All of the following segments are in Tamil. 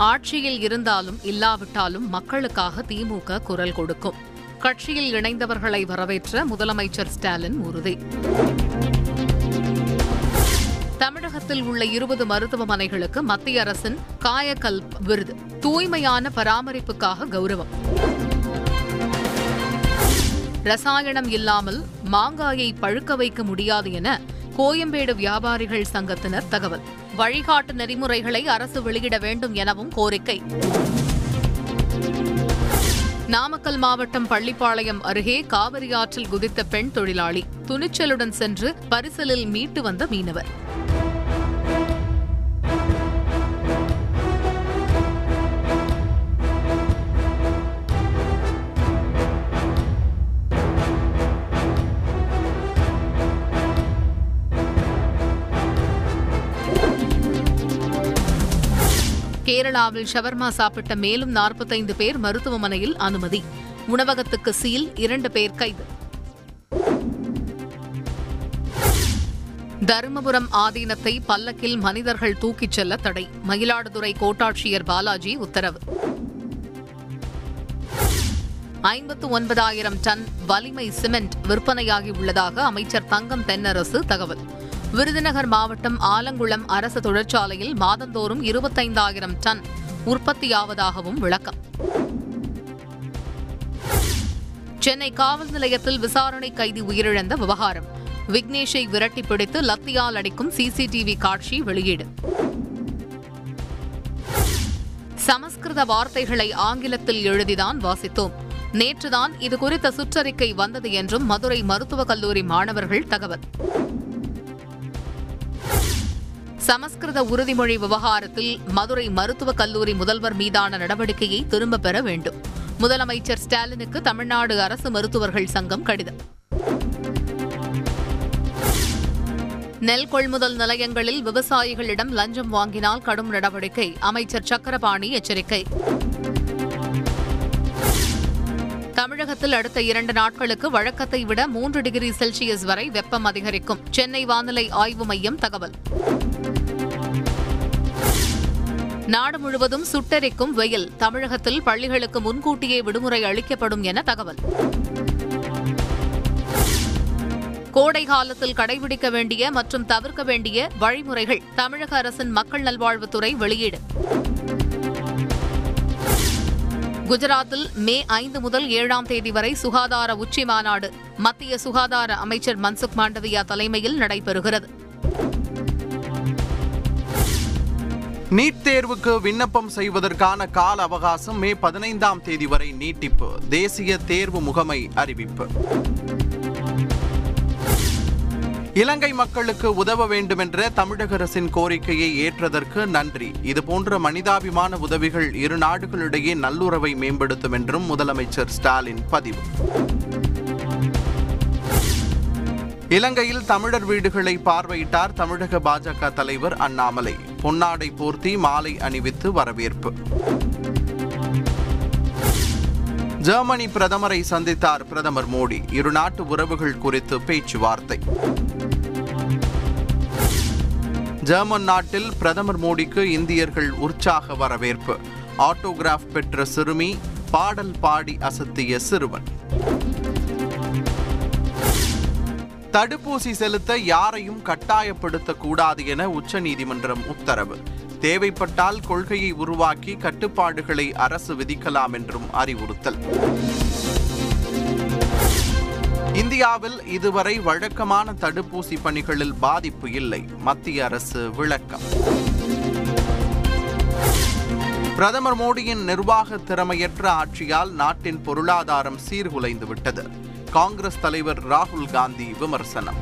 ஆட்சியில் இருந்தாலும் இல்லாவிட்டாலும் மக்களுக்காக திமுக குரல் கொடுக்கும். கட்சியில் இணைந்தவர்களை வரவேற்ற முதலமைச்சர் ஸ்டாலின் உறுதி. தமிழகத்தில் உள்ள இருபது மருத்துவமனைகளுக்கு மத்திய அரசின் காயகல்ப் விருது. தூய்மையான பராமரிப்புக்காக கௌரவம். ரசாயனம் இல்லாமல் மாங்காயை பழுக்க வைக்க முடியாது என கோயம்பேடு வியாபாரிகள் சங்கத்தினர் தகவல். வழிகாட்டு நெறிமுறைகளை அரசு வெளியிட வேண்டும் எனவும் கோரிக்கை. நாமக்கல் மாவட்டம் பள்ளிப்பாளையம் அருகே காவிரி ஆற்றில் குதித்த பெண் தொழிலாளி துணிச்சலுடன் சென்று பரிசலில் மீட்டு வந்த மீனவர். கேரளாவில் ஷவர்மா சாப்பிட்ட மேலும் நாற்பத்தைந்து பேர் மருத்துவமனையில் அனுமதி. உணவகத்துக்கு சீல் இரண்டு பேர் கைது. தருமபுரம் ஆதீனத்தை பல்லக்கில் மனிதர்கள் தூக்கிச் செல்ல தடை. மயிலாடுதுறை கோட்டாட்சியர் பாலாஜி உத்தரவு. ஐம்பத்து ஒன்பதாயிரம் டன் வலிமை சிமெண்ட் விற்பனையாகி உள்ளதாக அமைச்சர் தங்கம் தென்னரசு தகவல். விருதுநகர் மாவட்டம் ஆலங்குளம் அரசு தொழிற்சாலையில் மாதந்தோறும் இருபத்தைந்தாயிரம் டன் உற்பத்தியாவதாகவும் விளக்கம். சென்னை காவல் நிலையத்தில் விசாரணை கைதி உயிரிழந்த விவகாரம். விக்னேஷை விரட்டி பிடித்து லத்தியால் அடிக்கும் சிசிடிவி காட்சி வெளியீடு. சமஸ்கிருத வார்த்தைகளை ஆங்கிலத்தில் எழுதிதான் வாசித்தோம். நேற்றுதான் இது குறித்த சுற்றறிக்கை வந்தது என்றும் மதுரை மருத்துவக் கல்லூரி மாணவர்கள் தகவல். சமஸ்கிருத உறுதிமொழி விவகாரத்தில் மதுரை மருத்துவக் கல்லூரி முதல்வர் மீதான நடவடிக்கையை திரும்பப் பெற வேண்டும். முதலமைச்சர் ஸ்டாலினுக்கு தமிழ்நாடு அரசு மருத்துவர்கள் சங்கம் கடிதம். நெல் கொள்முதல் நிலையங்களில் விவசாயிகளிடம் லஞ்சம் வாங்கினால் கடும் நடவடிக்கை அமைச்சர் சக்கரபாணி எச்சரிக்கை. தமிழகத்தில் அடுத்த இரண்டு நாட்களுக்கு வழக்கத்தை விட மூன்று டிகிரி செல்சியஸ் வரை வெப்பம் அதிகரிக்கும். சென்னை வானிலை ஆய்வு மையம் தகவல். நாடு முழுவதும் சுட்டெரிக்கும் வெயில். தமிழகத்தில் பள்ளிகளுக்கு முன்கூட்டியே விடுமுறை அளிக்கப்படும் என தகவல். கோடை காலத்தில் கடைபிடிக்க வேண்டிய மற்றும் தவிர்க்க வேண்டிய வழிமுறைகள். தமிழக அரசின் மக்கள் நல்வாழ்வுத்துறை வெளியீடு. குஜராத்தில் மே ஐந்து முதல் ஏழாம் தேதி வரை சுகாதார உச்சி மாநாடு. மத்திய சுகாதார அமைச்சர் மன்சுக் மாண்டவியா தலைமையில் நடைபெறுகிறது. நீட் தேர்வுக்கு விண்ணப்பம் செய்வதற்கான கால அவகாசம் மே பதினைந்தாம் தேதி வரை நீட்டிப்பு. தேசிய தேர்வு முகமை அறிவிப்பு. இலங்கை மக்களுக்கு உதவ வேண்டுமென்ற தமிழக அரசின் கோரிக்கையை ஏற்றதற்கு நன்றி. இதுபோன்ற மனிதாபிமான உதவிகள் இரு நாடுகளிடையே நல்லுறவை மேம்படுத்தும் என்றும் முதலமைச்சர் ஸ்டாலின் பதிவு. இலங்கையில் தமிழர் வீடுகளை பார்வையிட்டார் தமிழக பாஜக தலைவர் அண்ணாமலை. பொன்னாடை போர்த்தி மாலை அணிவித்து வரவேற்பு. ஜெர்மனி பிரதமரை சந்தித்தார் பிரதமர் மோடி. இரு நாட்டு உறவுகள் குறித்து பேச்சுவார்த்தை. ஜெர்மன் நாட்டில் பிரதமர் மோடிக்கு இந்தியர்கள் உற்சாக வரவேற்பு. ஆட்டோகிராஃப் பெற்ற சிறுமி பாடல் பாடி அசத்திய சிறுவன். தடுப்பூசி செலுத்த யாரையும் கட்டாயப்படுத்தக்கூடாது என உச்சநீதிமன்றம் உத்தரவு. தேவைப்பட்டால் கொள்கையை உருவாக்கி கட்டுப்பாடுகளை அரசு விதிக்கலாம் என்றும் அறிவுறுத்தல். இந்தியாவில் இதுவரை வழக்கமான தடுப்பூசி பணிகளில் பாதிப்பு இல்லை. மத்திய அரசு விளக்கம். பிரதமர் மோடியின் நிர்வாக திறமையற்ற ஆட்சியால் நாட்டின் பொருளாதாரம் சீர்குலைந்து விட்டது காங்கிரஸ் தலைவர் ராகுல் காந்தி விமர்சனம்.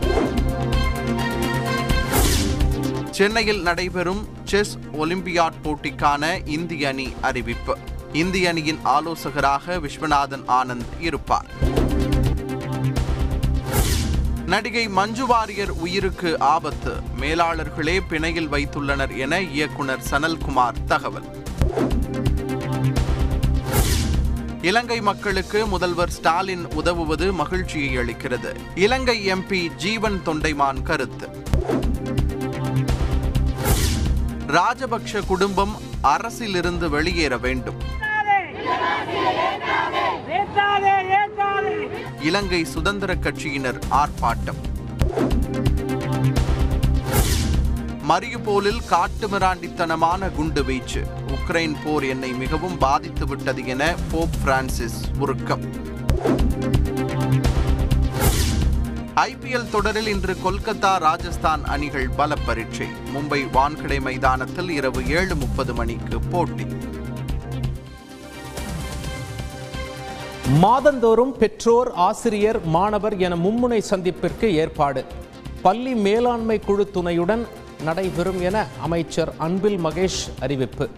சென்னையில் நடைபெறும் செஸ் ஒலிம்பியாட் போட்டிக்கான இந்திய அணி அறிவிப்பு. இந்திய அணியின் ஆலோசகராக விஸ்வநாதன் ஆனந்த் இருப்பார். நடிகை மஞ்சு வாரியர் உயிருக்கு ஆபத்து. மேலாளர்களே பிணையில் வைத்துள்ளனர் என இயக்குனர் சனல்குமார் தகவல். இலங்கை மக்களுக்கு முதல்வர் ஸ்டாலின் உதவுவது மகிழ்ச்சியை அளிக்கிறது. இலங்கை எம்பி ஜீவன் தொண்டைமான் கருத்து. ராஜபக்ஷ குடும்பம் அரசிலிருந்து வெளியேற வேண்டும். இலங்கை சுதந்திர கட்சியினர் ஆர்ப்பாட்டம். மரியுபோலில் காட்டுமிராண்டித்தனமான குண்டு வீச்சு. உக்ரைன் போர் என்னை மிகவும் பாதித்து விட்டது என போப் பிரான்சிஸ் உருக்கம். ஐபிஎல் தொடரில் இன்று கொல்கத்தா ராஜஸ்தான் அணிகள் பல பரீட்சை. மும்பை வான்கடை மைதானத்தில் இரவு ஏழு முப்பது மணிக்கு போட்டி. மாதந்தோறும் பெற்றோர் ஆசிரியர் மாணவர் என மும்முனை சந்திப்பிற்கு ஏற்பாடு. பள்ளி மேலாண்மை குழு துணையுடன் நடைபெறும் என அமைச்சர் அன்பில் மகேஷ் அறிவிப்பு.